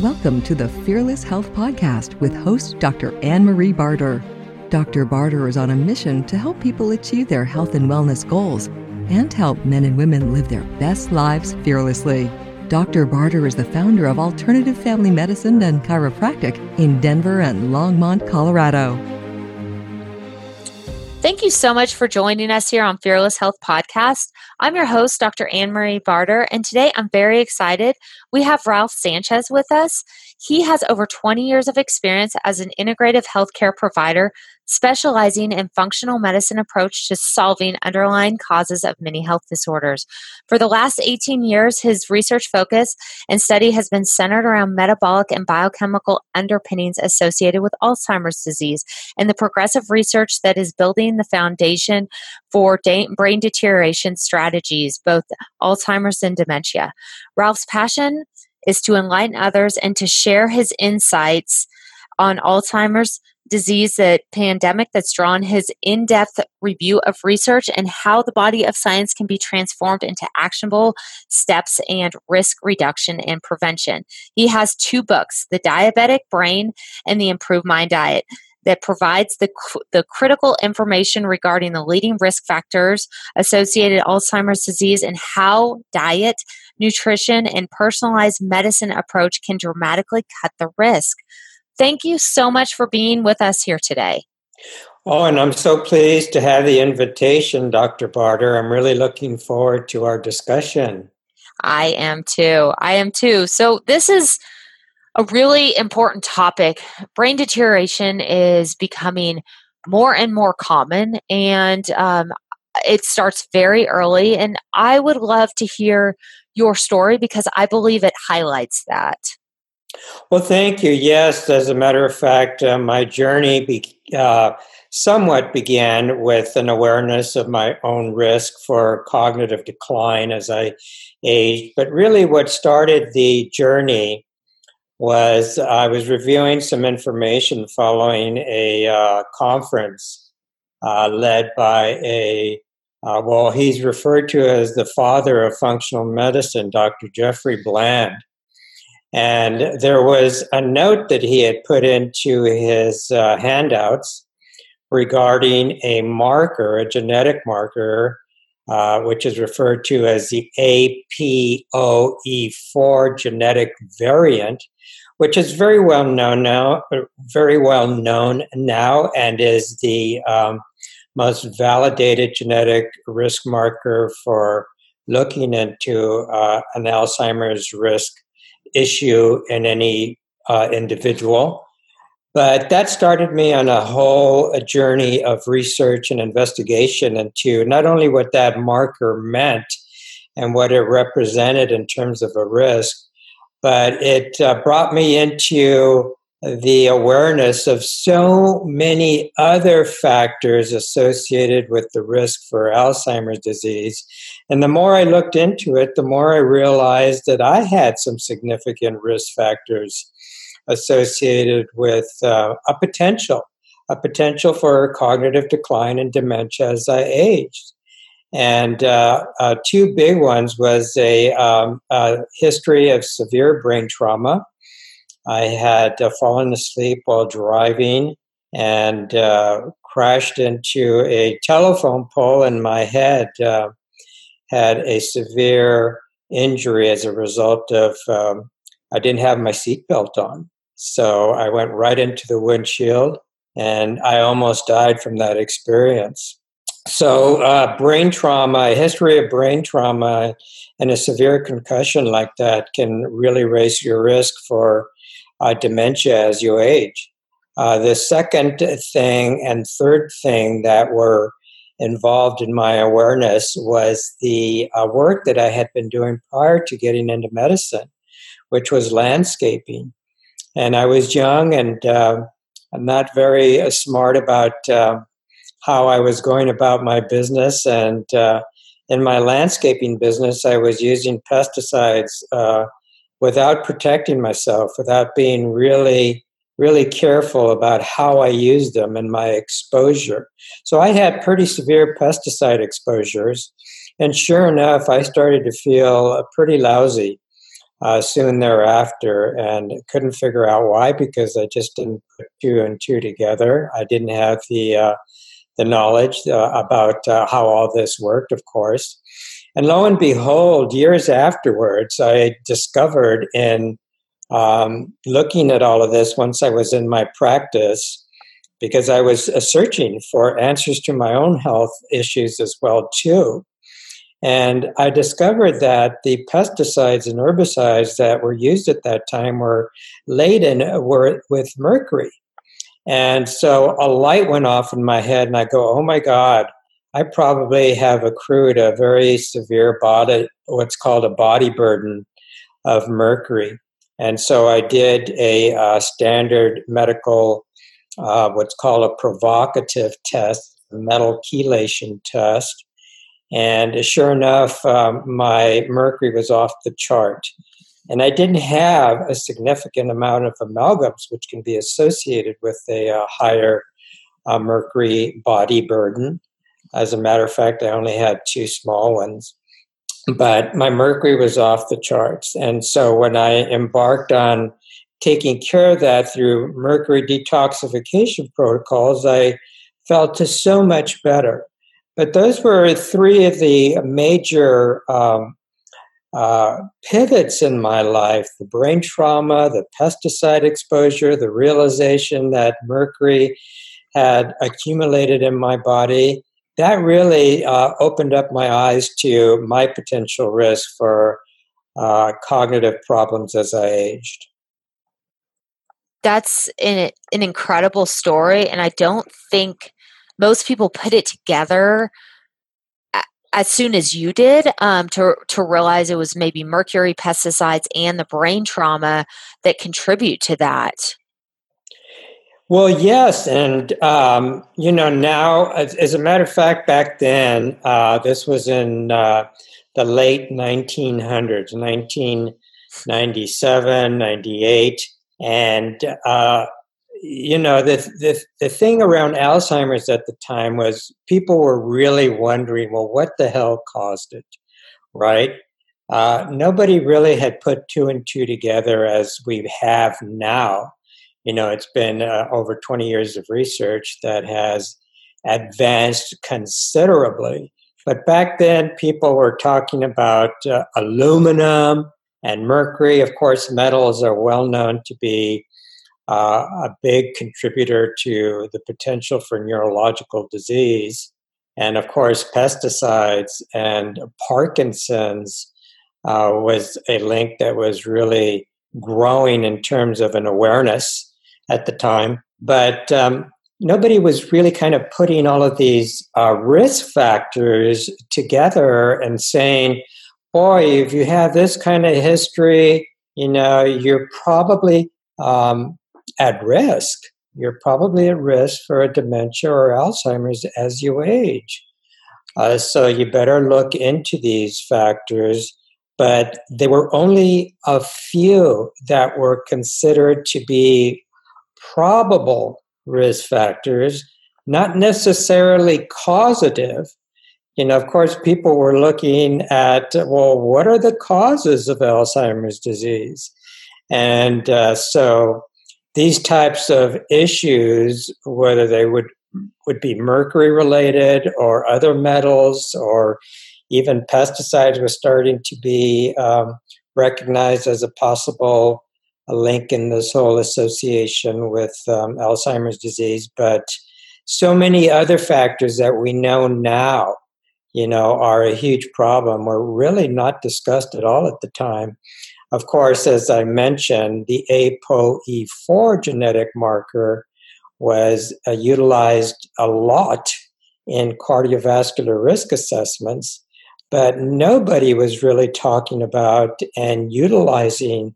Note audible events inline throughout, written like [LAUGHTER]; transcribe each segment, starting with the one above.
Welcome to the Fearless Health Podcast with host Dr. Anne Marie Barter. Dr. Barter is on a mission to help people achieve their health and wellness goals and help men and women live their best lives fearlessly. Dr. Barter is the founder of Alternative Family Medicine and Chiropractic in Denver and Longmont, Colorado. Thank you so much for joining us here on Fearless Health Podcast. I'm your host, Dr. Anne Marie Barter, and today I'm very excited. We have Ralph Sanchez with us. He has over 20 years of experience as an integrative healthcare provider specializing in functional medicine approach to solving underlying causes of many health disorders. For the last 18 years, his research focus and study has been centered around metabolic and biochemical underpinnings associated with Alzheimer's disease and the progressive research that is building the foundation for brain deterioration strategies, both Alzheimer's and dementia. Ralph's passion is to enlighten others and to share his insights on Alzheimer's disease that pandemic that's drawn his in-depth review of research and how the body of science can be transformed into actionable steps and risk reduction and prevention. He has two books, The Diabetic Brain and The Improved Mind Diet that provides the, the critical information regarding the leading risk factors associated Alzheimer's disease and how diet, nutrition, and personalized medicine approach can dramatically cut the risk. Thank you so much for being with us here today. Oh, and I'm so pleased to have the invitation, Dr. Barter. I'm really looking forward to our discussion. I am too. I am too. So, this is a really important topic. Brain deterioration is becoming more and more common, and um, it starts very early. And I would love to hear your story because I believe it highlights that. Well, thank you. Yes, as a matter of fact, uh, my journey be, uh, somewhat began with an awareness of my own risk for cognitive decline as I aged. But really, what started the journey was I was reviewing some information following a uh, conference uh, led by a uh, well, he's referred to as the father of functional medicine, Dr. Jeffrey Bland. And there was a note that he had put into his uh, handouts regarding a marker, a genetic marker, uh, which is referred to as the APOE4 genetic variant, which is very well known now, very well known now, and is the um, most validated genetic risk marker for looking into uh, an Alzheimer's risk issue in any uh, individual. But that started me on a whole a journey of research and investigation into not only what that marker meant and what it represented in terms of a risk, but it uh, brought me into the awareness of so many other factors associated with the risk for Alzheimer's disease. And the more I looked into it, the more I realized that I had some significant risk factors associated with uh, a potential, a potential for cognitive decline and dementia as I aged. And uh, uh, two big ones was a, um, a history of severe brain trauma I had uh, fallen asleep while driving and uh, crashed into a telephone pole, in my head uh, had a severe injury as a result of um, I didn't have my seatbelt on. So I went right into the windshield, and I almost died from that experience. So, uh, brain trauma, a history of brain trauma, and a severe concussion like that can really raise your risk for uh, dementia as you age. Uh, the second thing and third thing that were involved in my awareness was the uh, work that I had been doing prior to getting into medicine, which was landscaping. And I was young and uh, I'm not very uh, smart about uh, how I was going about my business. And uh, in my landscaping business, I was using pesticides without protecting myself, without being really, really careful about how I used them and my exposure. So I had pretty severe pesticide exposures. And sure enough, I started to feel pretty lousy. uh, soon thereafter and couldn't figure out why because I just didn't put two and two together. I didn't have the uh, the knowledge uh, about uh, how all this worked, of course. And lo and behold, years afterwards, I discovered in um, looking at all of this once I was in my practice, because I was uh, searching for answers to my own health issues as well too. And I discovered that the pesticides and herbicides that were used at that time were laden uh, were with mercury. And so a light went off in my head, and I go, oh my God, I probably have accrued a very severe body, what's called a body burden of mercury. And so I did a uh, standard medical, uh, what's called a provocative test, metal chelation test. And sure enough, um, my mercury was off the chart. And I didn't have a significant amount of amalgams, which can be associated with a uh, higher uh, mercury body burden. As a matter of fact, I only had two small ones. But my mercury was off the charts. And so when I embarked on taking care of that through mercury detoxification protocols, I felt so much better. But those were three of the major um, uh, pivots in my life the brain trauma, the pesticide exposure, the realization that mercury had accumulated in my body. That really uh, opened up my eyes to my potential risk for uh, cognitive problems as I aged. That's an, an incredible story. And I don't think most people put it together as soon as you did um, to to realize it was maybe mercury pesticides and the brain trauma that contribute to that well yes and um, you know now as, as, a matter of fact back then uh, this was in uh, the late 1900s 1997 98 and uh, you know the, the the thing around alzheimer's at the time was people were really wondering well what the hell caused it right? Uh, nobody really had put two and two together as we have now you know it's been uh, over 20 years of research that has advanced considerably. But back then people were talking about uh, aluminum and mercury. Of course metals are well known to be uh, a big contributor to the potential for neurological disease. And of course, pesticides and Parkinson's uh, was a link that was really growing in terms of an awareness at the time. But um, nobody was really kind of putting all of these uh, risk factors together and saying, boy, if you have this kind of history, you know, you're probably um, at risk. You're probably at risk for a dementia or Alzheimer's as you age. Uh, so you better look into these factors. But there were only a few that were considered to be probable risk factors, not necessarily causative. You know, of course, people were looking at, well, what are the causes of Alzheimer's disease? And uh, so these types of issues, whether they would would be mercury related or other metals or even pesticides were starting to be um, recognized as a possible a link in this whole association with um, Alzheimer's disease. But so many other factors that we know now, you know, are a huge problem were really not discussed at all at the time. Of course, as I mentioned, the ApoE4 genetic marker was uh, utilized a lot in cardiovascular risk assessments, but nobody was really talking about and utilizing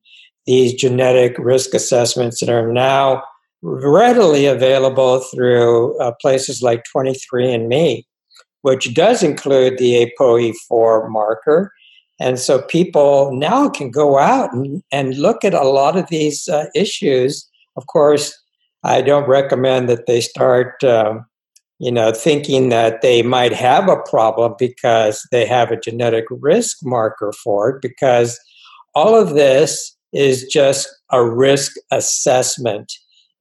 these genetic risk assessments that are now readily available through uh, places like 23andMe, which does include the ApoE4 marker and so people now can go out and, and look at a lot of these uh, issues. Of course, I don't recommend that they start, um, you know, thinking that they might have a problem because they have a genetic risk marker for it, because all of this is just a risk assessment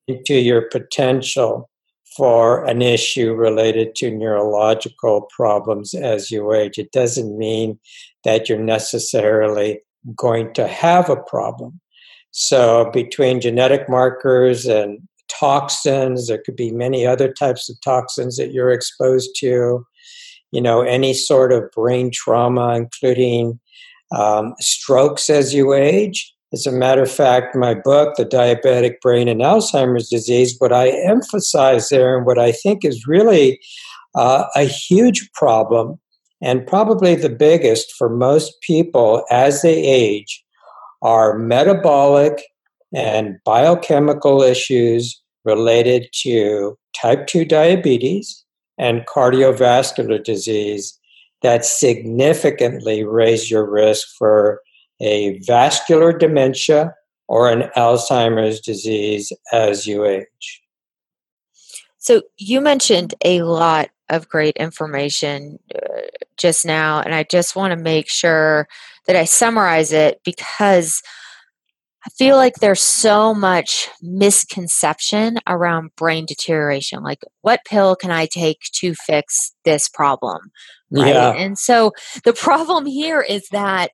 into your potential for an issue related to neurological problems as you age. It doesn't mean that you're necessarily going to have a problem. So, between genetic markers and toxins, there could be many other types of toxins that you're exposed to, you know, any sort of brain trauma, including um, strokes as you age. As a matter of fact, my book, The Diabetic Brain and Alzheimer's Disease, what I emphasize there and what I think is really uh, a huge problem, and probably the biggest for most people as they age, are metabolic and biochemical issues related to type 2 diabetes and cardiovascular disease that significantly raise your risk for a vascular dementia or an Alzheimer's disease as you age. So, you mentioned a lot of great information uh, just now, and I just want to make sure that I summarize it because I feel like there's so much misconception around brain deterioration. Like, what pill can I take to fix this problem? Right. Yeah. And so the problem here is that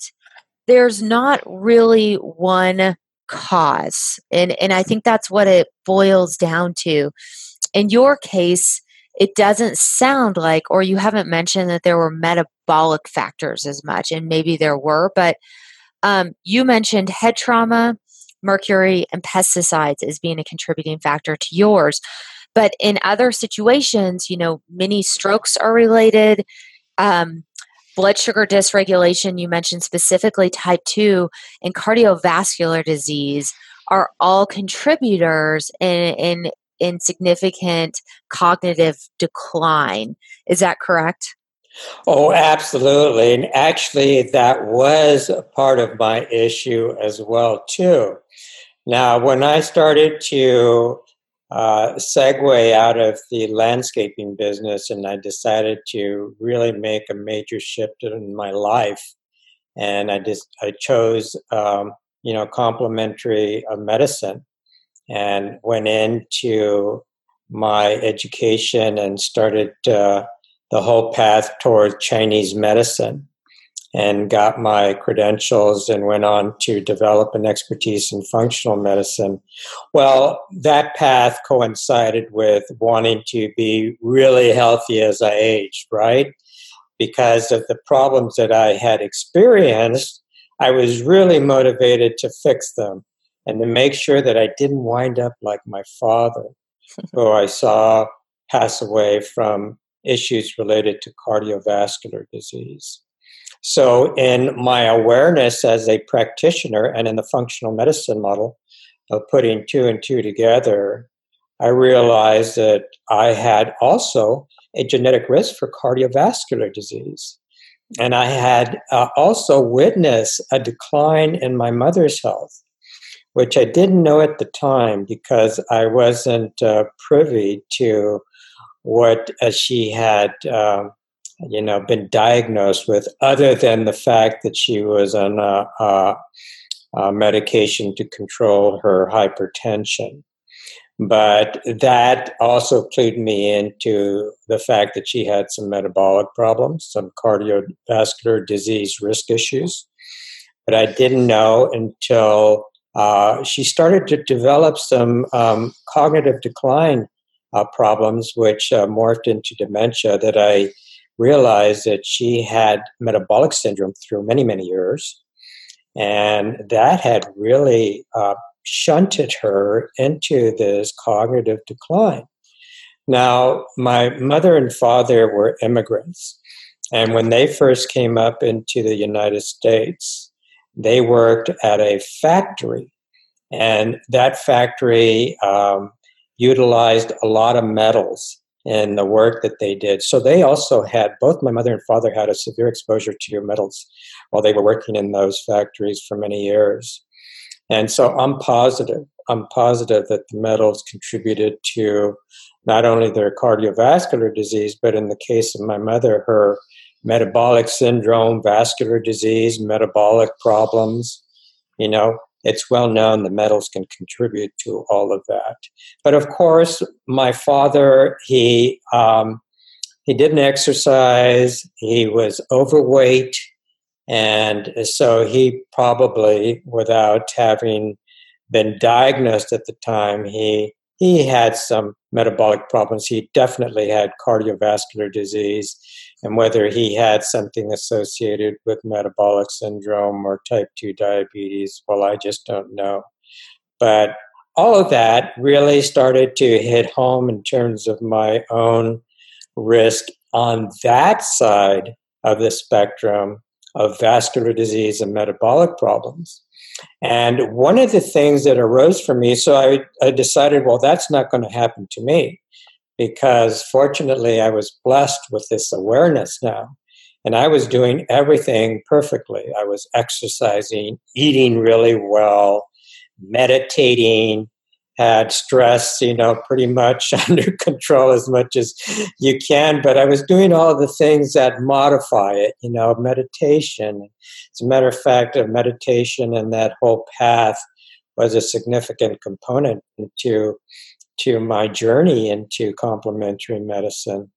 there's not really one cause. And, and I think that's what it boils down to. In your case, it doesn't sound like, or you haven't mentioned that there were metabolic factors as much, and maybe there were, but um, you mentioned head trauma, mercury, and pesticides as being a contributing factor to yours. But in other situations, you know, many strokes are related. Um, blood sugar dysregulation, you mentioned specifically type 2, and cardiovascular disease are all contributors in, in, in significant cognitive decline. Is that correct? Oh, absolutely. And actually, that was a part of my issue as well, too. Now, when I started to uh, segue out of the landscaping business and I decided to really make a major shift in my life. And I just I chose um, you know complementary uh, medicine and went into my education and started uh, the whole path toward Chinese medicine and got my credentials and went on to develop an expertise in functional medicine. Well, that path coincided with wanting to be really healthy as I aged, right? Because of the problems that I had experienced, I was really motivated to fix them and to make sure that I didn't wind up like my father, [LAUGHS] who I saw pass away from issues related to cardiovascular disease. So, in my awareness as a practitioner and in the functional medicine model of putting two and two together, I realized that I had also a genetic risk for cardiovascular disease. And I had uh, also witnessed a decline in my mother's health, which I didn't know at the time because I wasn't uh, privy to what uh, she had um, you know been diagnosed with other than the fact that she was on a, a, a medication to control her hypertension. But that also clued me into the fact that she had some metabolic problems some cardiovascular disease risk issues. But i didn't know until uh, she started to develop some um, cognitive decline uh, problems which uh, morphed into dementia that i realized that she had metabolic syndrome through many, many years. And that had really uh, shunted her into this cognitive decline. Now, my mother and father were immigrants. And when they first came up into the United States, they worked at a factory. And that factory um, utilized a lot of metals in the work that they did. So they also had, both my mother and father had a severe exposure to metals while they were working in those factories for many years. And so I'm positive, I'm positive that the metals contributed to not only their cardiovascular disease, but in the case of my mother, her metabolic syndrome, vascular disease, metabolic problems, You know, it's well known the metals can contribute to all of that. But of course, my father, he um, he didn't exercise. He was overweight, and so he probably, without having been diagnosed at the time, he he had some metabolic problems. He definitely had cardiovascular disease, and whether he had something associated with metabolic syndrome or type 2 diabetes, well, I just don't know. But all of that really started to hit home in terms of my own risk on that side of the spectrum of vascular disease and metabolic problems. And one of the things that arose for me, so I, I decided, well, that's not going to happen to me because fortunately I was blessed with this awareness now. And I was doing everything perfectly. I was exercising, eating really well, meditating, had stress, you know, pretty much [LAUGHS] under control as much as you can. But I was doing all the things that modify it, you know, meditation. As a matter of fact, a meditation and that whole path was a significant component to to my journey into complementary medicine.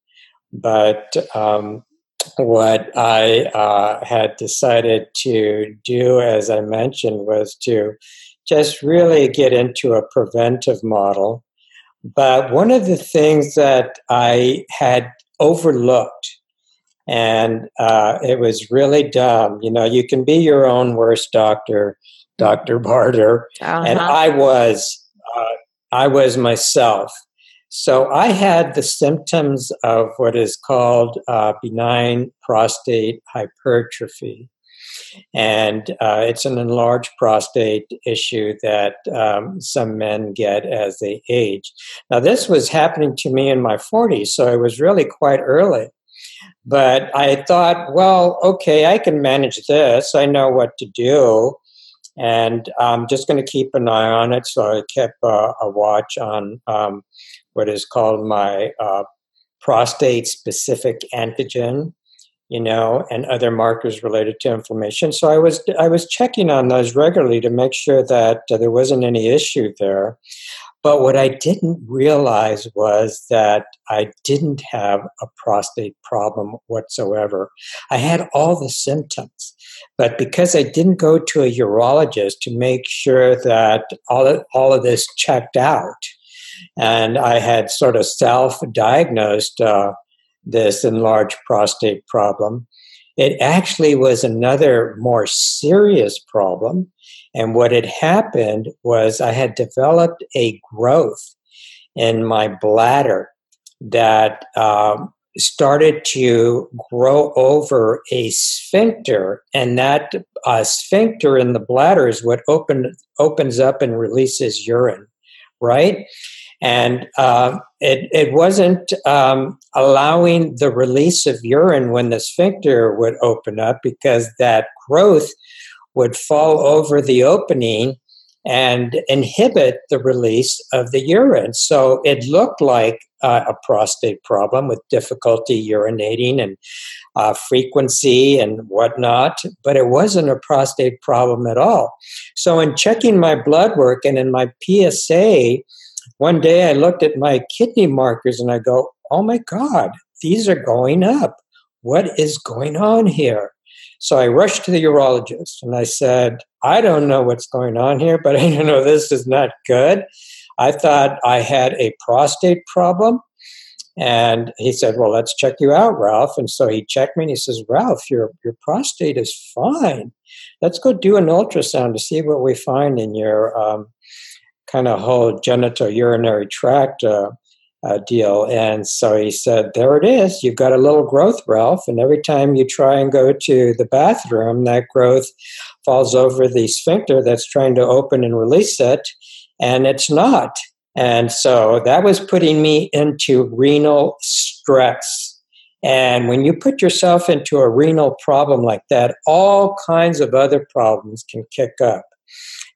But um, what I uh, had decided to do, as I mentioned, was to just really get into a preventive model. But one of the things that I had overlooked, and uh, it was really dumb, you know, you can be your own worst doctor, Dr. Barter, uh-huh. and I was. I was myself. So I had the symptoms of what is called uh, benign prostate hypertrophy. And uh, it's an enlarged prostate issue that um, some men get as they age. Now, this was happening to me in my 40s, so it was really quite early. But I thought, well, okay, I can manage this. I know what to do and I'm just going to keep an eye on it. So I kept uh, a watch on um, what is called my uh, prostate specific antigen, you know, and other markers related to inflammation. So I was I was checking on those regularly to make sure that uh, there wasn't any issue there. But what I didn't realize was that I didn't have a prostate problem whatsoever. I had all the symptoms. But because I didn't go to a urologist to make sure that all of, all of this checked out, and I had sort of self diagnosed uh, this enlarged prostate problem, it actually was another more serious problem. And what had happened was I had developed a growth in my bladder that um, started to grow over a sphincter, and that uh, sphincter in the bladder is what open, opens up and releases urine, right? And uh, it, it wasn't um, allowing the release of urine when the sphincter would open up because that growth would fall over the opening and inhibit the release of the urine. So it looked like uh, a prostate problem with difficulty urinating and uh, frequency and whatnot, but it wasn't a prostate problem at all. So, in checking my blood work and in my PSA, one day I looked at my kidney markers and I go, oh my God, these are going up. What is going on here? So I rushed to the urologist and I said, I don't know what's going on here, but [LAUGHS] I know this is not good. I thought I had a prostate problem. And he said, Well, let's check you out, Ralph. And so he checked me and he says, Ralph, your, your prostate is fine. Let's go do an ultrasound to see what we find in your um, kind of whole genital urinary tract uh, uh, deal. And so he said, There it is. You've got a little growth, Ralph. And every time you try and go to the bathroom, that growth falls over the sphincter that's trying to open and release it. And it's not. And so that was putting me into renal stress. And when you put yourself into a renal problem like that, all kinds of other problems can kick up.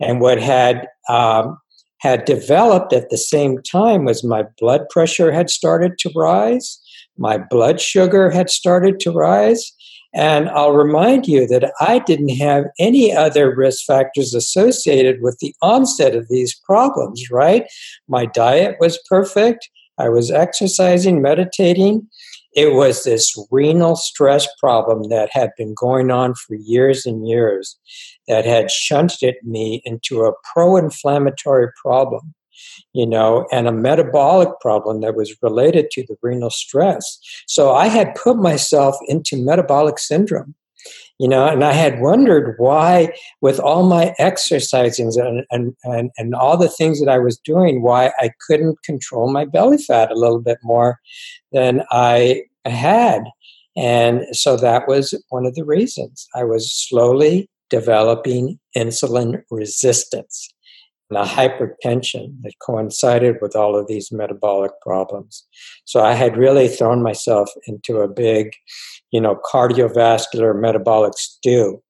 And what had um, had developed at the same time was my blood pressure had started to rise, my blood sugar had started to rise, And I'll remind you that I didn't have any other risk factors associated with the onset of these problems, right? My diet was perfect. I was exercising, meditating. It was this renal stress problem that had been going on for years and years that had shunted me into a pro inflammatory problem you know, and a metabolic problem that was related to the renal stress. So I had put myself into metabolic syndrome, you know, and I had wondered why, with all my exercising and, and, and, and all the things that I was doing, why I couldn't control my belly fat a little bit more than I had. And so that was one of the reasons I was slowly developing insulin resistance and a hypertension that coincided with all of these metabolic problems. So I had really thrown myself into a big, you know, cardiovascular metabolic stew.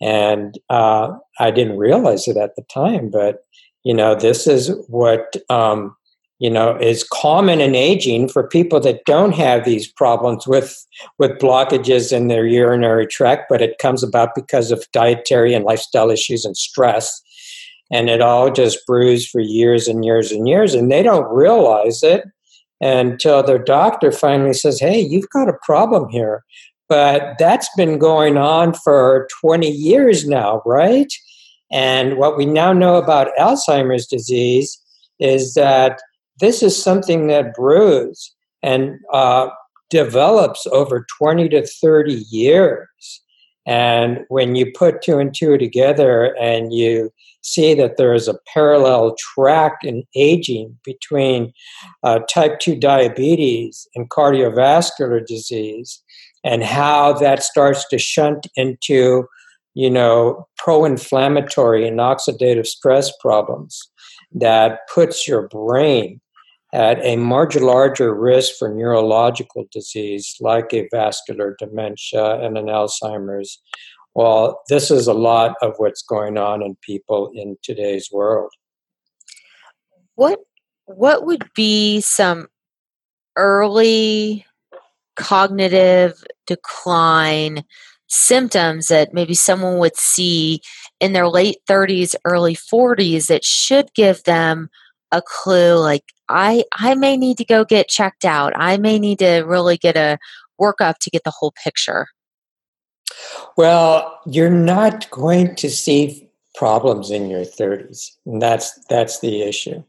And uh, I didn't realize it at the time, but, you know, this is what, um, you know, is common in aging for people that don't have these problems with, with blockages in their urinary tract, but it comes about because of dietary and lifestyle issues and stress. And it all just brews for years and years and years and they don't realize it until their doctor finally says hey you've got a problem here. But that's been going on for 20 years now right? And what we now know about alzheimer's disease is that this is something that brews and uh, develops over 20 to 30 years. And when you put two and two together and you see that there is a parallel track in aging between uh, type 2 diabetes and cardiovascular disease and how that starts to shunt into you know pro-inflammatory and oxidative stress problems that puts your brain at a much larger risk for neurological disease like a vascular dementia and an alzheimer's well, this is a lot of what's going on in people in today's world. What what would be some early cognitive decline symptoms that maybe someone would see in their late 30s early 40s that should give them a clue like i i may need to go get checked out i may need to really get a workup to get the whole picture well, you're not going to see problems in your 30s. And that's that's the issue.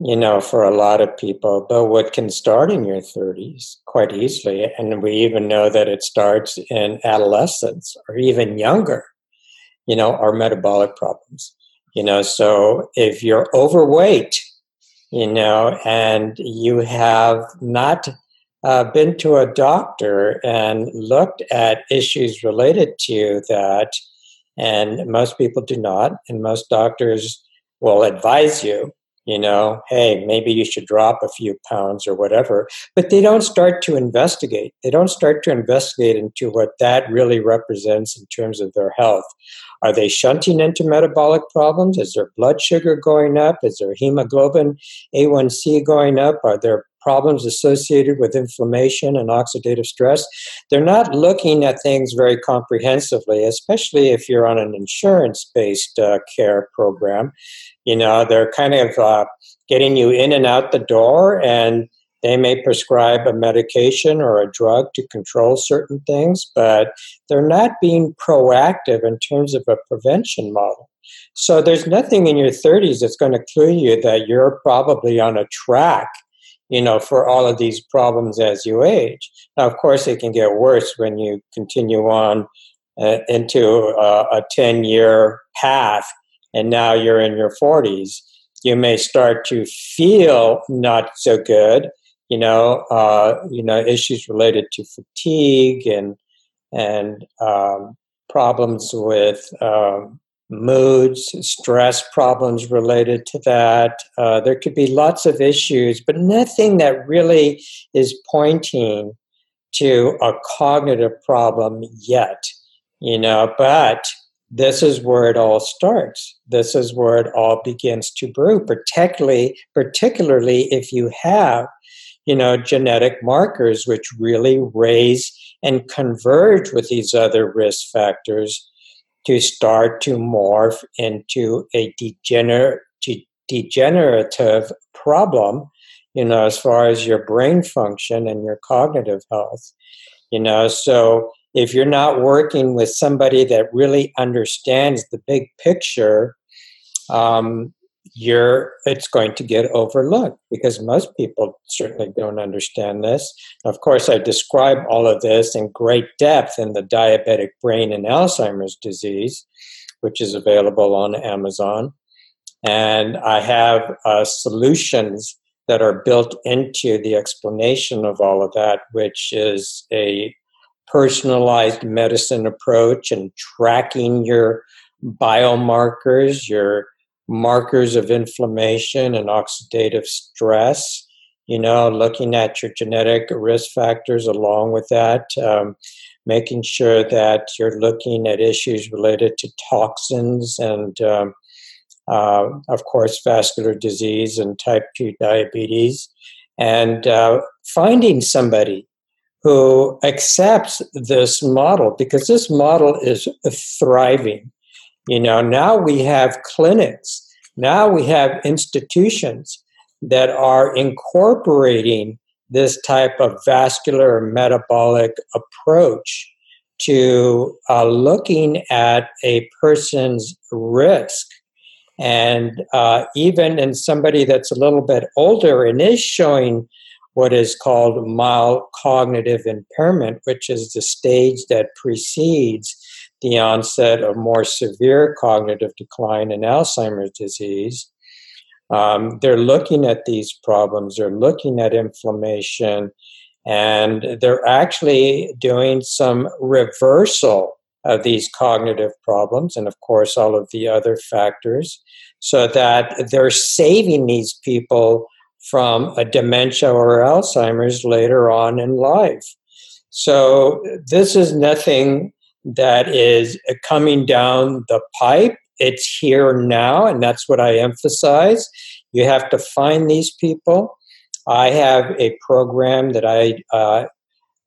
You know, for a lot of people, but what can start in your 30s quite easily, and we even know that it starts in adolescence or even younger, you know, are metabolic problems. You know, so if you're overweight, you know, and you have not uh, been to a doctor and looked at issues related to that, and most people do not, and most doctors will advise you, you know, hey, maybe you should drop a few pounds or whatever, but they don't start to investigate. They don't start to investigate into what that really represents in terms of their health. Are they shunting into metabolic problems? Is their blood sugar going up? Is their hemoglobin A1C going up? Are there problems associated with inflammation and oxidative stress. They're not looking at things very comprehensively, especially if you're on an insurance based uh, care program. You know, they're kind of uh, getting you in and out the door, and they may prescribe a medication or a drug to control certain things, but they're not being proactive in terms of a prevention model. So there's nothing in your 30s that's going to clue you that you're probably on a track you know, for all of these problems as you age. Now, of course, it can get worse when you continue on uh, into uh, a 10 year path and now you're in your 40s. You may start to feel not so good, you know, uh, you know, issues related to fatigue and and um, problems with um, moods, stress problems related to that. Uh, there could be lots of issues, but nothing that really is pointing to a cognitive problem yet, you know, but this is where it all starts. This is where it all begins to brew, particularly, particularly if you have, you know, genetic markers which really raise and converge with these other risk factors to start to morph into a degener- degenerative problem, you know, as far as your brain function and your cognitive health. You know, so if you're not working with somebody that really understands the big picture, um, you're it's going to get overlooked because most people certainly don't understand this. Of course, I describe all of this in great depth in the diabetic brain and Alzheimer's disease, which is available on Amazon. And I have uh, solutions that are built into the explanation of all of that, which is a personalized medicine approach and tracking your biomarkers, your markers of inflammation and oxidative stress. You know, looking at your genetic risk factors along with that, um, making sure that you're looking at issues related to toxins and, um, uh, of course, vascular disease and type 2 diabetes, and uh, finding somebody who accepts this model because this model is thriving. You know, now we have clinics, now we have institutions that are incorporating this type of vascular metabolic approach to uh, looking at a person's risk. And uh, even in somebody that's a little bit older and is showing what is called mild cognitive impairment, which is the stage that precedes the onset of more severe cognitive decline in Alzheimer's disease. Um, they're looking at these problems, they're looking at inflammation, and they're actually doing some reversal of these cognitive problems, and of course, all of the other factors, so that they're saving these people from a dementia or Alzheimer's later on in life. So, this is nothing that is coming down the pipe. It's here now, and that's what I emphasize. You have to find these people. I have a program that I uh,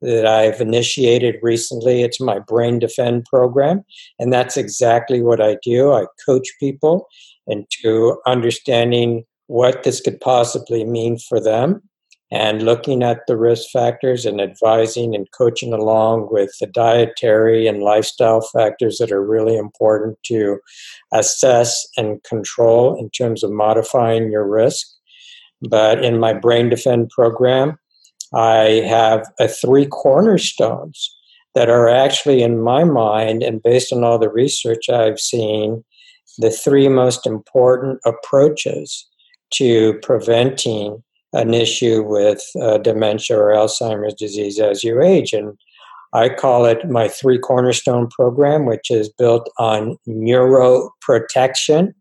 that I've initiated recently. It's my Brain Defend program, and that's exactly what I do. I coach people into understanding what this could possibly mean for them and looking at the risk factors and advising and coaching along with the dietary and lifestyle factors that are really important to assess and control in terms of modifying your risk. But in my Brain Defend program, I have a three cornerstones that are actually, in my mind, and based on all the research I've seen, the three most important approaches to preventing an issue with uh, dementia or Alzheimer's disease as you age. And I call it my three cornerstone program, which is built on neuroprotection.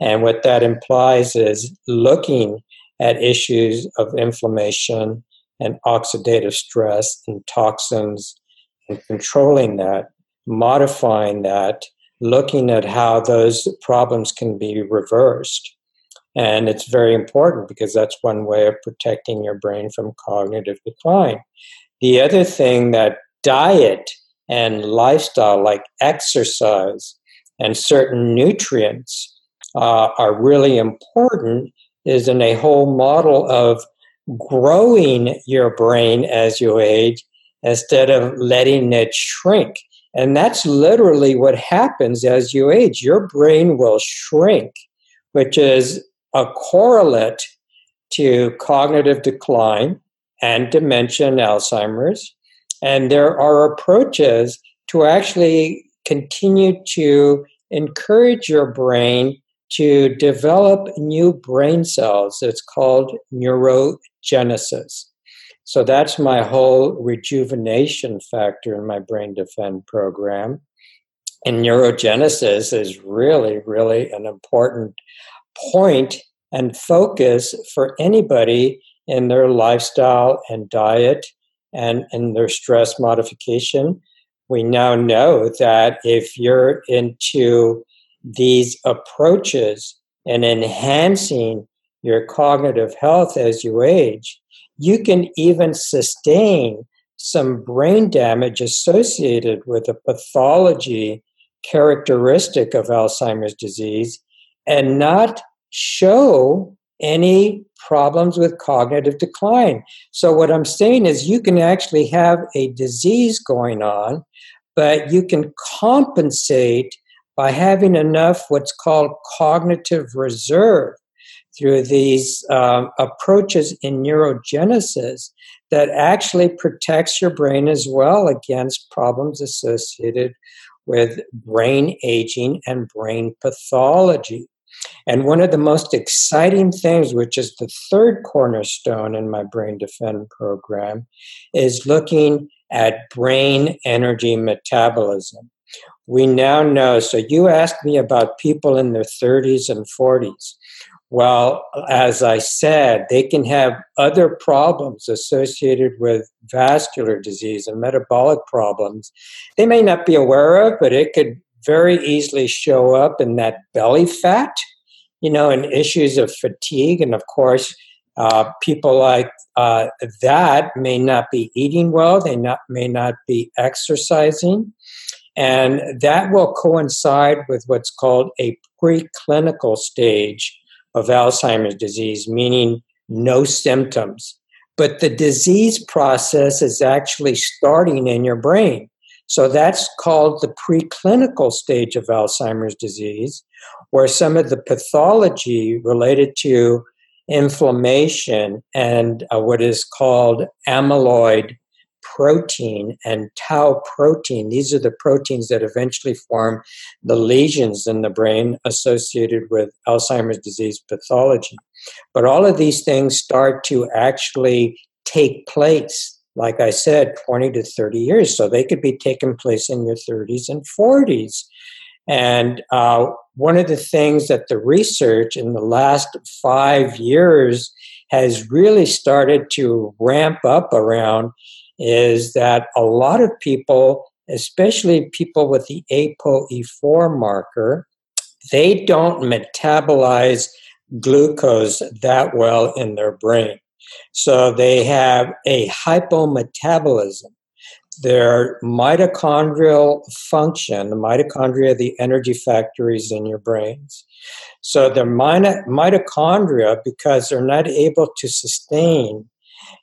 And what that implies is looking at issues of inflammation and oxidative stress and toxins and controlling that, modifying that, looking at how those problems can be reversed. And it's very important because that's one way of protecting your brain from cognitive decline. The other thing that diet and lifestyle, like exercise and certain nutrients, uh, are really important is in a whole model of growing your brain as you age instead of letting it shrink. And that's literally what happens as you age. Your brain will shrink, which is a correlate to cognitive decline and dementia and Alzheimer's. And there are approaches to actually continue to encourage your brain to develop new brain cells. It's called neurogenesis. So that's my whole rejuvenation factor in my Brain Defend program. And neurogenesis is really, really an important point and focus for anybody in their lifestyle and diet and in their stress modification. We now know that if you're into these approaches and enhancing your cognitive health as you age, you can even sustain some brain damage associated with a pathology characteristic of Alzheimer's disease and not show any problems with cognitive decline. So, what I'm saying is, you can actually have a disease going on, but you can compensate by having enough what's called cognitive reserve through these um, approaches in neurogenesis that actually protects your brain as well against problems associated with brain aging and brain pathology. And one of the most exciting things, which is the third cornerstone in my Brain Defend program, is looking at brain energy metabolism. We now know, so you asked me about people in their 30s and 40s. Well, as I said, they can have other problems associated with vascular disease and metabolic problems. They may not be aware of, but it could very easily show up in that belly fat, you know, and issues of fatigue. And of course, uh, people like uh, that may not be eating well, they not, may not be exercising. And that will coincide with what's called a preclinical stage of Alzheimer's disease, meaning no symptoms. But the disease process is actually starting in your brain. So that's called the preclinical stage of Alzheimer's disease, where some of the pathology related to inflammation and uh, what is called amyloid protein and tau protein. These are the proteins that eventually form the lesions in the brain associated with Alzheimer's disease pathology. But all of these things start to actually take place, like I said, 20 to 30 years. So they could be taking place in your 30s and 40s. And uh, one of the things that the research in the last five years has really started to ramp up around is that a lot of people, especially people with the ApoE4 marker, they don't metabolize glucose that well in their brain. So they have a hypometabolism. Their mitochondrial function, the mitochondria, the energy factories in your brains. So their mitochondria, because they're not able to sustain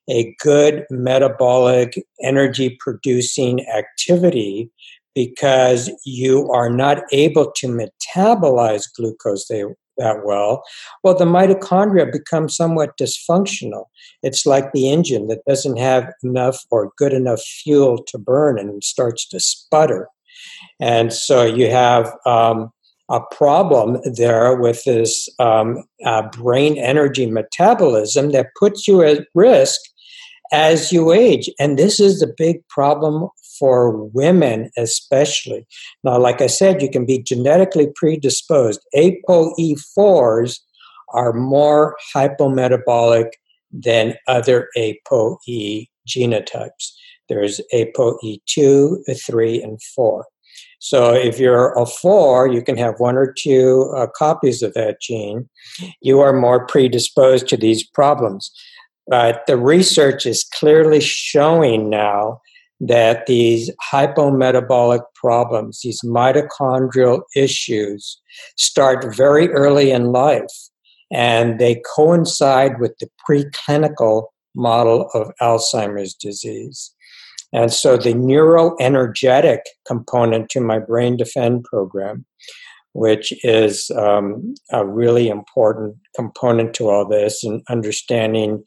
a good metabolic energy producing activity because you are not able to metabolize glucose that well, well, the mitochondria become somewhat dysfunctional. It's like the engine that doesn't have enough or good enough fuel to burn and starts to sputter. And so you have um, a problem there with this um, uh, brain energy metabolism that puts you at risk as you age. And this is the big problem for women, especially. Now, like I said, you can be genetically predisposed. ApoE4s are more hypometabolic than other ApoE genotypes. There's ApoE2, 3, and 4. So if you're a 4, you can have one or two uh, copies of that gene. You are more predisposed to these problems. But the research is clearly showing now that these hypometabolic problems, these mitochondrial issues, start very early in life and they coincide with the preclinical model of Alzheimer's disease. And so the neuroenergetic component to my Brain Defend program, which is um, a really important component to all this and understanding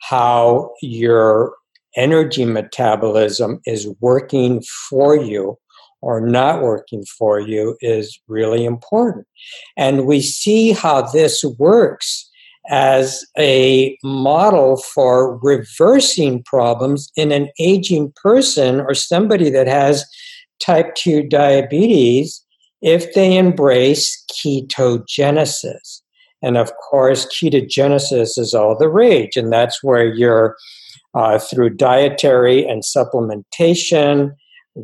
how your energy metabolism is working for you or not working for you is really important. And we see how this works as a model for reversing problems in an aging person or somebody that has type 2 diabetes if they embrace ketogenesis. And of course, ketogenesis is all the rage, and that's where you're uh, through dietary and supplementation,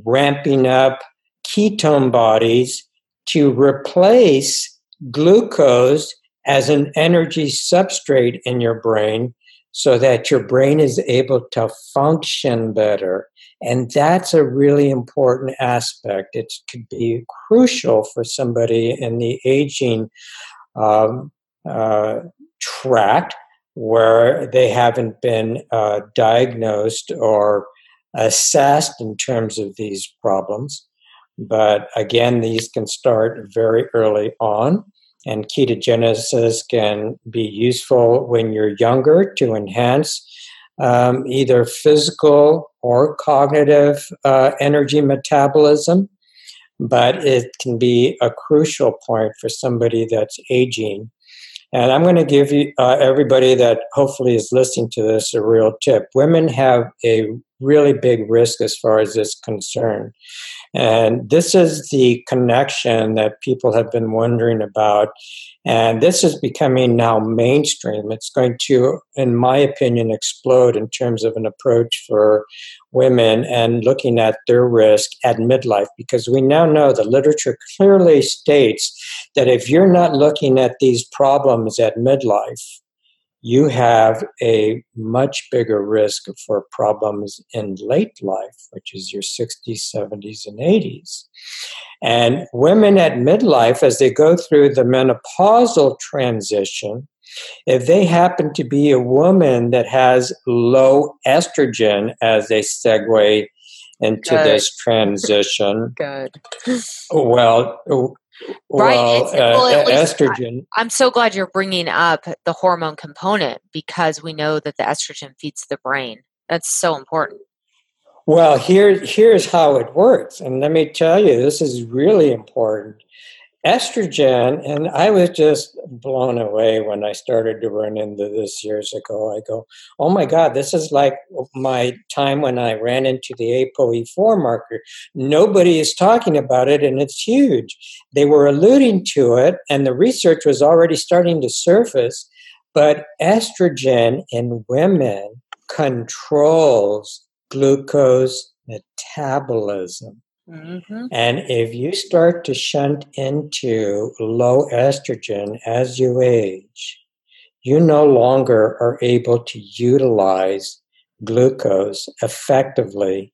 ramping up ketone bodies to replace glucose as an energy substrate in your brain so that your brain is able to function better And that's a really important aspect. It could be crucial for somebody in the aging um, uh, tract where they haven't been uh, diagnosed or assessed in terms of these problems. But again, these can start very early on, and ketogenesis can be useful when you're younger to enhance um, either physical or cognitive uh, energy metabolism. But it can be a crucial point for somebody that's aging and I'm going to give you uh, everybody that hopefully is listening to this a real tip. Women have a really big risk as far as this concerned. And this is the connection that people have been wondering about. And this is becoming now mainstream. It's going to, in my opinion, explode in terms of an approach for women and looking at their risk at midlife because we now know the literature clearly states that if you're not looking at these problems at midlife, you have a much bigger risk for problems in late life, which is your 60s, 70s, and 80s. And women at midlife, as they go through the menopausal transition, if they happen to be a woman that has low estrogen as they segue into Good. this [LAUGHS] transition, Good. Well, right. Well, uh, well estrogen. I'm so glad you're bringing up the hormone component because we know that the estrogen feeds the brain. That's so important. Well, here, here's how it works. And let me tell you, this is really important estrogen, and I was just blown away when I started to run into this years ago. I go, oh my God, this is like my time when I ran into the ApoE4 marker. Nobody is talking about it, and it's huge. They were alluding to it, and the research was already starting to surface. But estrogen in women controls glucose metabolism. Mm-hmm. And if you start to shunt into low estrogen as you age, you no longer are able to utilize glucose effectively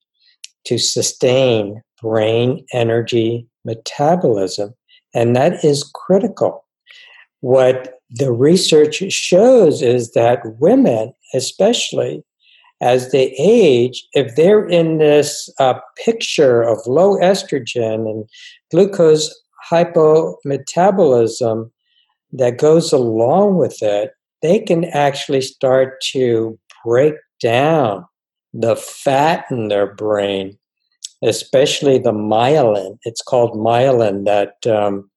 to sustain brain energy metabolism. And that is critical. What the research shows is that women, especially, as they age, if they're in this uh, picture of low estrogen and glucose hypometabolism that goes along with it, they can actually start to break down the fat in their brain, especially the myelin. It's called myelin that um,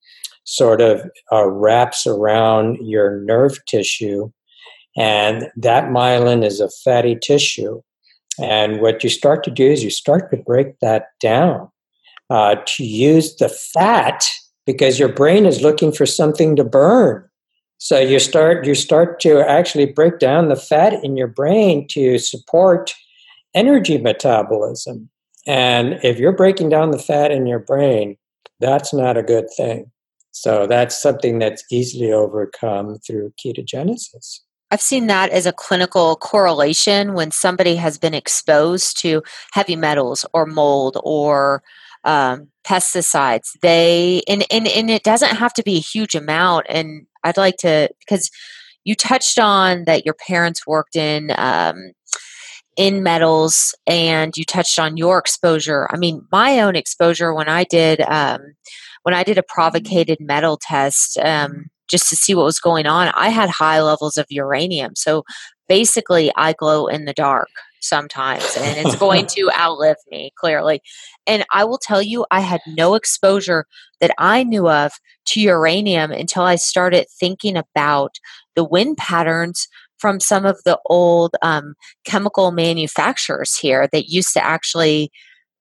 sort of uh, wraps around your nerve tissue and that myelin is a fatty tissue. And what you start to do is you start to break that down uh, to use the fat because your brain is looking for something to burn. So you start you start to actually break down the fat in your brain to support energy metabolism. And if you're breaking down the fat in your brain, that's not a good thing. So that's something that's easily overcome through ketogenesis. I've seen that as a clinical correlation when somebody has been exposed to heavy metals or mold or um, pesticides. They and, and and it doesn't have to be a huge amount. And I'd like to because you touched on that your parents worked in um, in metals, and you touched on your exposure. I mean, my own exposure when I did um, when I did a provocated metal test. Um, just to see what was going on, I had high levels of uranium. So basically, I glow in the dark sometimes, and it's going [LAUGHS] to outlive me, clearly. And I will tell you, I had no exposure that I knew of to uranium until I started thinking about the wind patterns from some of the old um, chemical manufacturers here that used to actually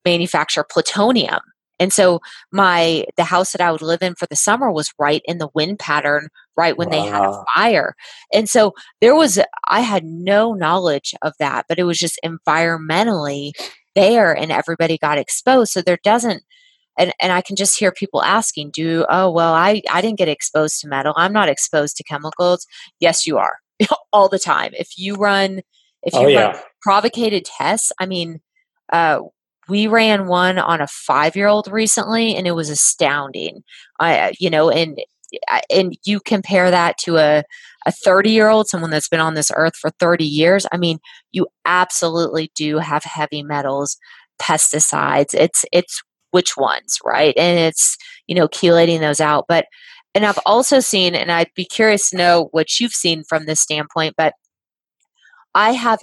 manufacture plutonium and so my the house that I would live in for the summer was right in the wind pattern right when wow. they had a fire. And so there was I had no knowledge of that, but it was just environmentally there and everybody got exposed. So there doesn't and, and I can just hear people asking, do oh well I, I didn't get exposed to metal. I'm not exposed to chemicals. Yes, you are. [LAUGHS] All the time. If you run if oh, you oh, yeah. run provocated tests, I mean uh, we ran one on a five year old recently, and it was astounding. I, uh, you know, and uh, and you compare that to a a 30 year old, someone that's been on this earth for 30 years. I mean, you absolutely do have heavy metals, pesticides. It's it's which ones, right? And it's you know chelating those out, but and I've also seen, and I'd be curious to know what you've seen from this standpoint, but I have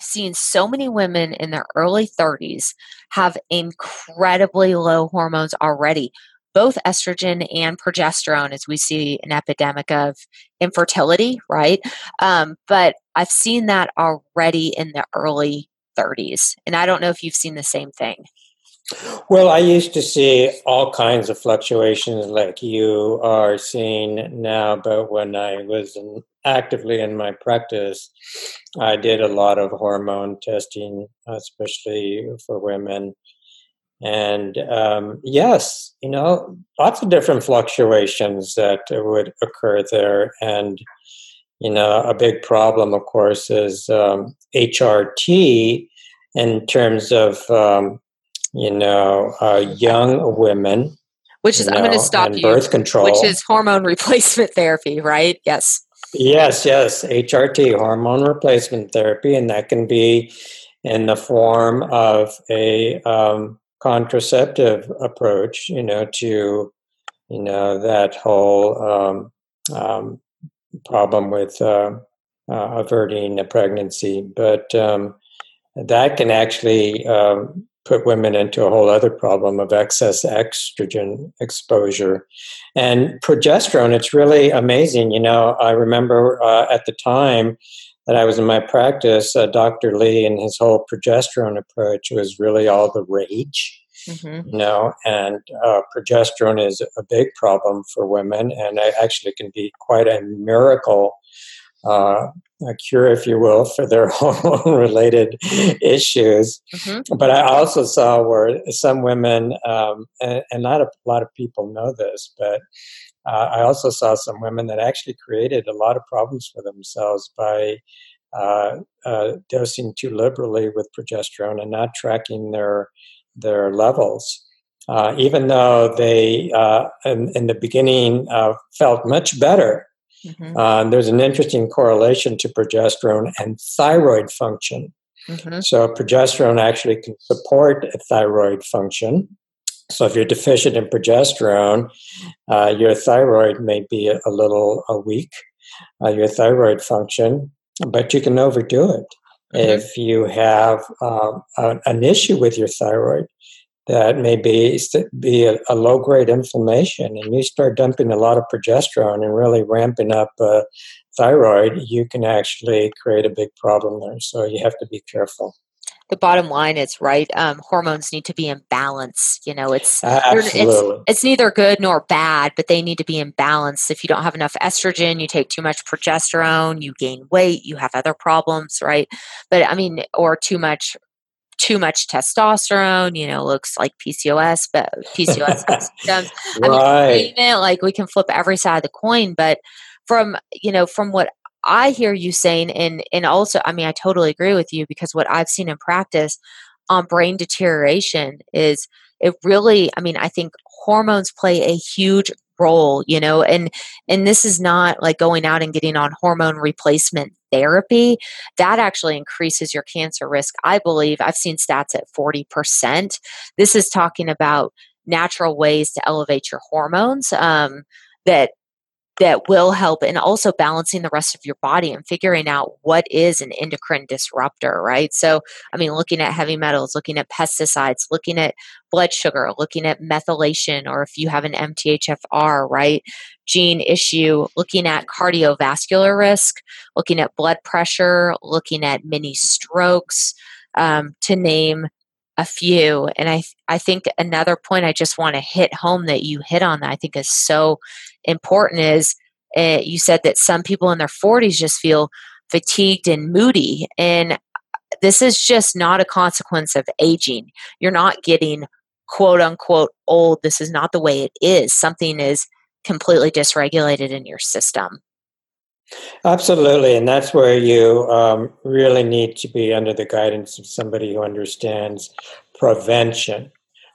seen so many women in their early 30s have incredibly low hormones already, both estrogen and progesterone, as we see an epidemic of infertility, right? Um, but I've seen that already in the early 30s. And I don't know if you've seen the same thing. Well, I used to see all kinds of fluctuations like you are seeing now, but when I was in, actively in my practice, I did a lot of hormone testing, especially for women. And um, yes, you know, lots of different fluctuations that would occur there. And, you know, a big problem, of course, is um, HRT in terms of um, you know, uh, young women. Which is, I'm going to stop you. Birth control. Which is hormone [LAUGHS] replacement therapy, right? Yes. Yes, yes. HRT, hormone replacement therapy, and that can be in the form of a um, contraceptive approach, you know, to, you know, that whole um, um, problem with uh, uh, averting a pregnancy. But um, that can actually um, put women into a whole other problem of excess estrogen exposure. And progesterone, it's really amazing. You know, I remember uh, at the time that I was in my practice, uh, Dr. Lee and his whole progesterone approach was really all the rage. Mm-hmm. You know, and uh, progesterone is a big problem for women, and it actually can be quite a miracle uh, a cure, if you will, for their [LAUGHS] hormone related issues. Mm-hmm. But I also saw where some women, um, and, and, not a lot of people know this, but uh, I also saw some women that actually created a lot of problems for themselves by uh, uh, dosing too liberally with progesterone and not tracking their their levels. Uh, even though they, uh, in, in, the beginning, uh, felt much better Mm-hmm. Uh, there's an interesting correlation to progesterone and thyroid function. Mm-hmm. So, progesterone actually can support thyroid function. So, if you're deficient in progesterone, uh, your thyroid may be a, a little a weak, uh, your thyroid function, but you can overdo it. Mm-hmm. If you have um, an issue with your thyroid, that may be, be a, a low grade inflammation and you start dumping a lot of progesterone and really ramping up uh, thyroid, you can actually create a big problem there. So you have to be careful. The bottom line is right um, hormones need to be in balance you know it's, it's it's neither good nor bad but they need to be in balance. If you don't have enough estrogen you take too much progesterone you gain weight you have other problems right? But i mean or too much too much testosterone, you know, looks like PCOS, but PCOS symptoms. right. [LAUGHS] I mean, like we can flip every side of the coin, but from, you know, from what I hear you saying, and and also, I mean, I totally agree with you because what I've seen in practice on brain deterioration is it really, I mean, I think hormones play a huge role you know and and this is not like going out and getting on hormone replacement therapy. That actually increases your cancer risk i believe. I've seen stats at 40% this is talking about natural ways to elevate your hormones um, that that will help and also balancing the rest of your body and figuring out what is an endocrine disruptor, right? So, I mean, looking at heavy metals, looking at pesticides, looking at blood sugar, looking at methylation, or if you have an MTHFR, right? Gene issue, looking at cardiovascular risk, looking at blood pressure, looking at mini strokes, um, to name a few. And I, I think another point I just want to hit home that you hit on that I think is so important is uh, you said that some people in their 40s just feel fatigued and moody. And this is just not a consequence of aging. You're not getting quote unquote old. This is not the way it is. Something is completely dysregulated in your system. Absolutely, and that's where you um, really need to be under the guidance of somebody who understands prevention,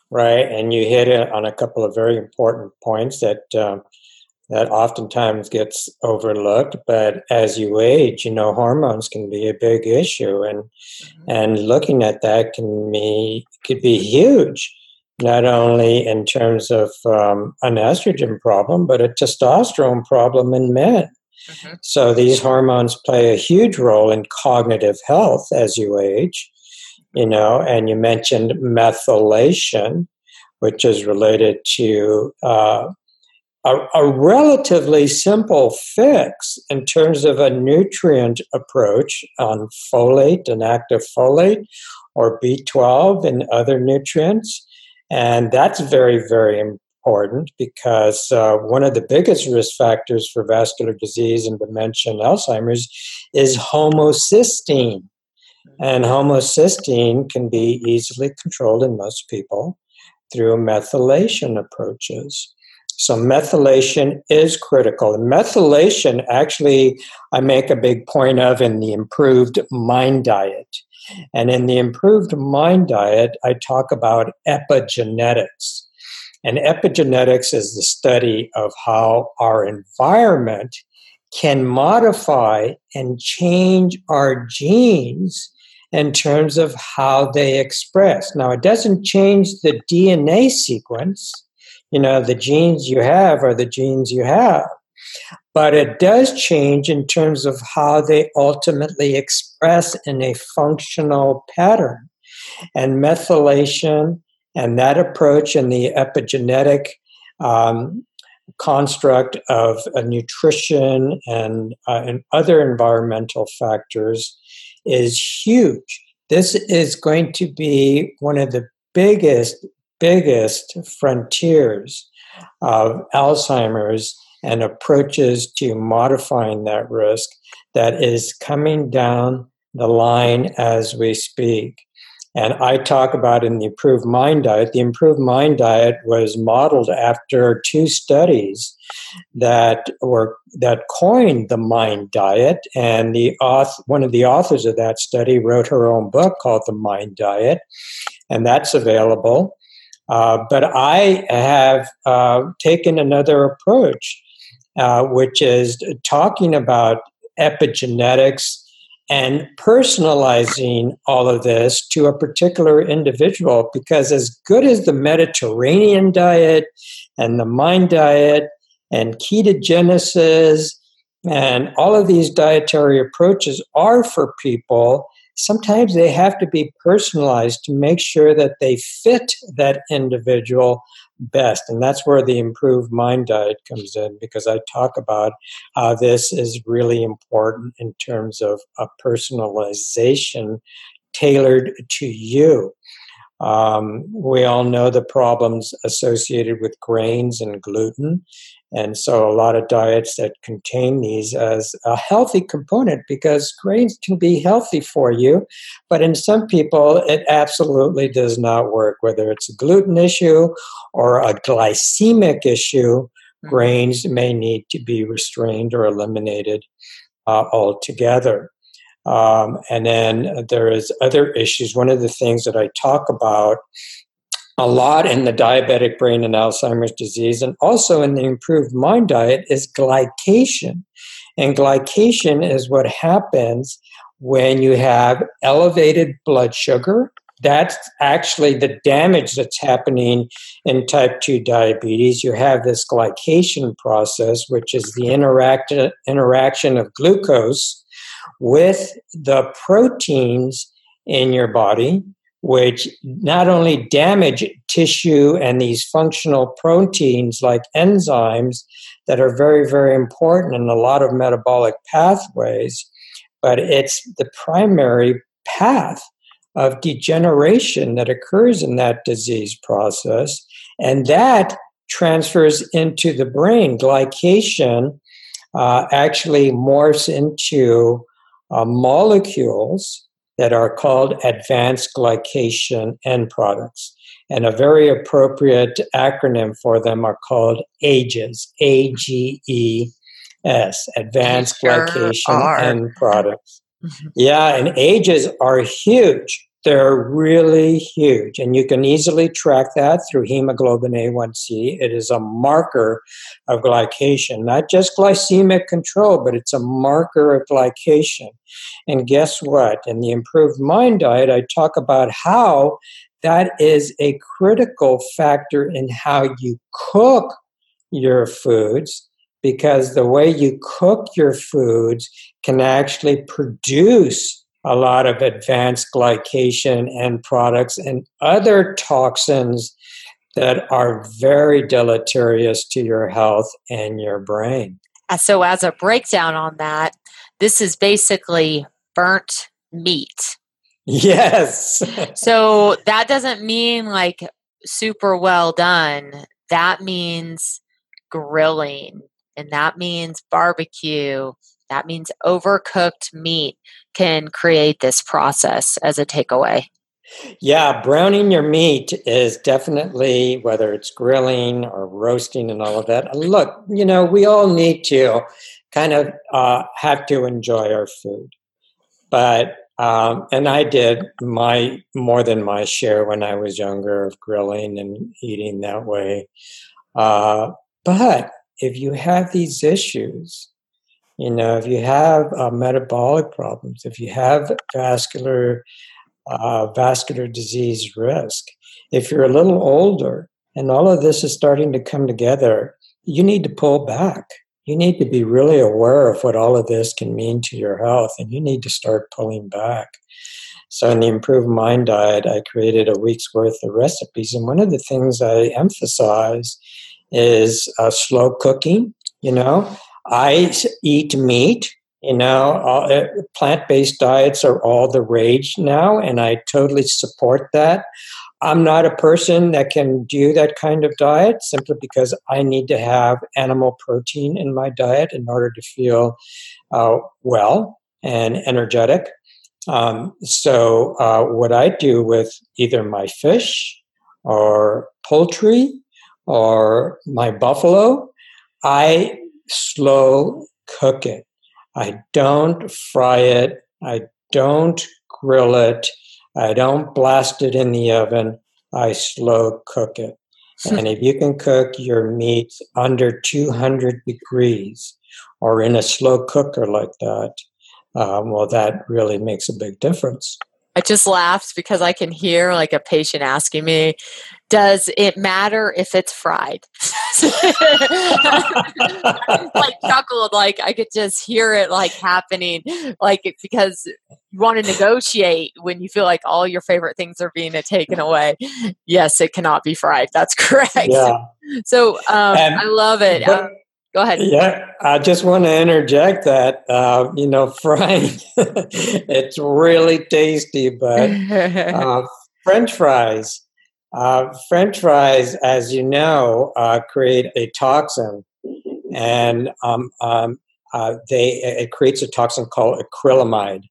right? And you hit it on a couple of very important points that um, that oftentimes gets overlooked. But as you age, you know, hormones can be a big issue, and mm-hmm. and looking at that can be could be huge, not only in terms of um, an estrogen problem, but a testosterone problem in men. Mm-hmm. So these hormones play a huge role in cognitive health as you age. You know, and you mentioned methylation, which is related to uh, a, a relatively simple fix in terms of a nutrient approach on folate and active folate or B12 and other nutrients. And that's very, very important because uh, one of the biggest risk factors for vascular disease and dementia and Alzheimer's is homocysteine. And homocysteine can be easily controlled in most people through methylation approaches. So methylation is critical. And methylation, actually, I make a big point of in the improved mind diet. And in the improved mind diet, I talk about epigenetics. And epigenetics is the study of how our environment can modify and change our genes in terms of how they express. Now, it doesn't change the DNA sequence you know, the genes you have are the genes you have. But it does change in terms of how they ultimately express in a functional pattern. And methylation and that approach and the epigenetic um, construct of nutrition and, uh, and other environmental factors is huge. This is going to be one of the biggest biggest frontiers of Alzheimer's and approaches to modifying that risk that is coming down the line as we speak. And I talk about in the Improved Mind Diet. The Improved Mind Diet was modeled after two studies that were that coined the Mind Diet. And the author, one of the authors of that study wrote her own book called The Mind Diet, and that's available. Uh, but I have uh, taken another approach, uh, which is talking about epigenetics and personalizing all of this to a particular individual. Because as good as the Mediterranean diet and the mind diet and ketogenesis and all of these dietary approaches are for people, sometimes they have to be personalized to make sure that they fit that individual best. And that's where the improved mind diet comes in because I talk about how this is really important in terms of a personalization tailored to you. Um, we all know the problems associated with grains and gluten. And so, a lot of diets that contain these as a healthy component because grains can be healthy for you, but in some people, it absolutely does not work, whether it's a gluten issue or a glycemic issue. Mm-hmm. Grains may need to be restrained or eliminated uh, altogether. Um, and then there is other issues. One of the things that I talk about a lot in the diabetic brain and Alzheimer's disease, and also in the improved mind diet, is glycation. And glycation is what happens when you have elevated blood sugar. That's actually the damage that's happening in type 2 diabetes. You have this glycation process, which is the interact- interaction of glucose with the proteins in your body which not only damage tissue and these functional proteins like enzymes that are very, very important in a lot of metabolic pathways, but it's the primary path of degeneration that occurs in that disease process. And that transfers into the brain. Glycation uh, actually morphs into uh, molecules that are called advanced glycation end products. And a very appropriate acronym for them are called AGES, A G E S, Advanced sure Glycation are. End Products. Mm-hmm. Yeah, and AGES are huge. They're really huge, and you can easily track that through hemoglobin A1C. It is a marker of glycation, not just glycemic control, but it's a marker of glycation. And guess what? In the improved mind diet, I talk about how that is a critical factor in how you cook your foods because the way you cook your foods can actually produce a lot of advanced glycation end products and other toxins that are very deleterious to your health and your brain. Uh, so, as a breakdown on that, this is basically burnt meat. Yes. [LAUGHS] so, that doesn't mean like super well done. That means grilling, and that means barbecue. That means overcooked meat can create this process as a takeaway. Yeah, browning your meat is definitely whether it's grilling or roasting and all of that. Look, you know, we all need to kind of uh, have to enjoy our food, but um, and I did my more than my share when I was younger of grilling and eating that way. Uh, but if you have these issues, you know, if you have uh, metabolic problems, if you have vascular uh, vascular disease risk, if you're a little older and all of this is starting to come together, you need to pull back. You need to be really aware of what all of this can mean to your health, and you need to start pulling back. So, in the Improved Mind Diet, I created a week's worth of recipes, and one of the things I emphasize is uh, slow cooking. You know, I eat meat. You know, uh, plant-based diets are all the rage now, and I totally support that. I'm not a person that can do that kind of diet simply because I need to have animal protein in my diet in order to feel uh, well and energetic. Um, so, uh, what I do with either my fish or poultry or my buffalo, I slow cook it. I don't fry it. I don't grill it. I don't blast it in the oven. I slow cook it. and if you can cook your meat under 200 degrees or in a slow cooker like that, um, well, that really makes a big difference. I just laughed because I can hear like a patient asking me, does it matter if it's fried? [LAUGHS] like chuckled, like I could just hear it like happening, like because you want to negotiate when you feel like all your favorite things are being taken away. Yes, it cannot be fried. That's [LAUGHS] correct. Yeah. So um, I love it. But, um, Go ahead. Yeah, I just want to interject that. Uh, you know, [LAUGHS] frying, it's really tasty, but [LAUGHS] uh, French fries, uh, French fries, as you know, uh, create a toxin, and um, um, uh, they it creates a toxin called acrylamide.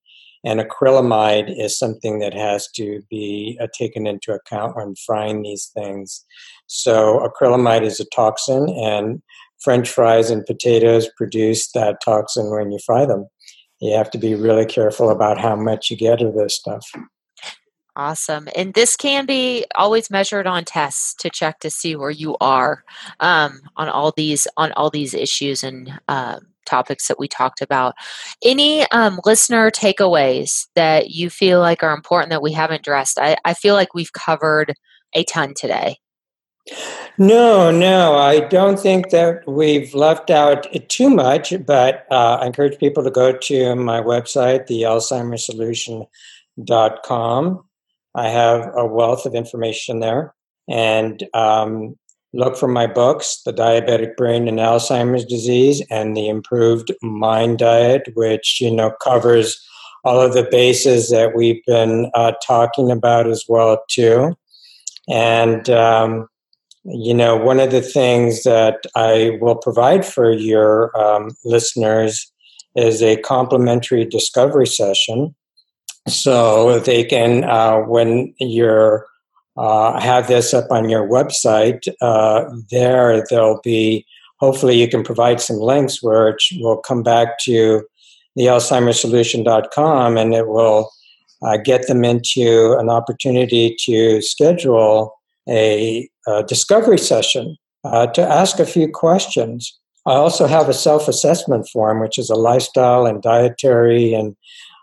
And acrylamide is something that has to be uh, taken into account when frying these things. So acrylamide is a toxin, and French fries and potatoes produce that toxin when you fry them. You have to be really careful about how much you get of this stuff. Awesome. And this can be always measured on tests to check to see where you are um, on all these on all these issues and uh, topics that we talked about. Any um, listener takeaways that you feel like are important that we haven't addressed? I, I feel like we've covered a ton today. No, no, I don't think that we've left out too much, but uh, I encourage people to go to my website, the alzheimersolution.com. I have a wealth of information there. And um, look for my books, The Diabetic Brain and Alzheimer's Disease, and The Improved Mind Diet, which, you know, covers all of the bases that we've been uh, talking about as well, too. And um, you know, one of the things that I will provide for your um, listeners is a complimentary discovery session. So they can, uh, when you're uh, have this up on your website, uh, there there'll be, hopefully you can provide some links where it will come back to the alzheimersolution.com and it will uh, get them into an opportunity to schedule a, a discovery session uh, to ask a few questions. I also have a self assessment form, which is a lifestyle and dietary and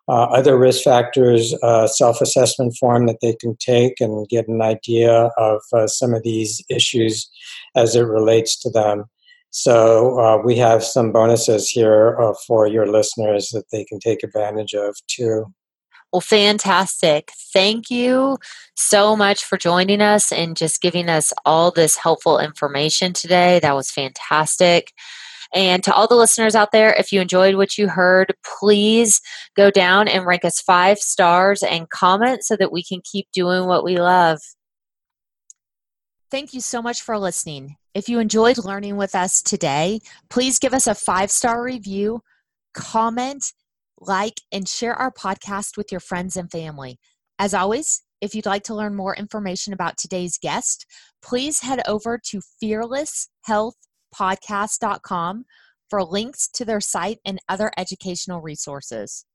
uh, other risk factors uh, self assessment form that they can take and get an idea of uh, some of these issues as it relates to them. So, uh, we have some bonuses here uh, for your listeners that they can take advantage of too. Well, fantastic. Thank you so much for joining us and just giving us all this helpful information today. That was fantastic. And to all the listeners out there, if you enjoyed what you heard, please go down and rank us five stars and comment so that we can keep doing what we love. Thank you so much for listening. If you enjoyed learning with us today, please give us a five star review, comment, like, and share our podcast with your friends and family. As always, if you'd like to learn more information about today's guest, please head over to fearlesshealthpodcast.com for links to their site and other educational resources.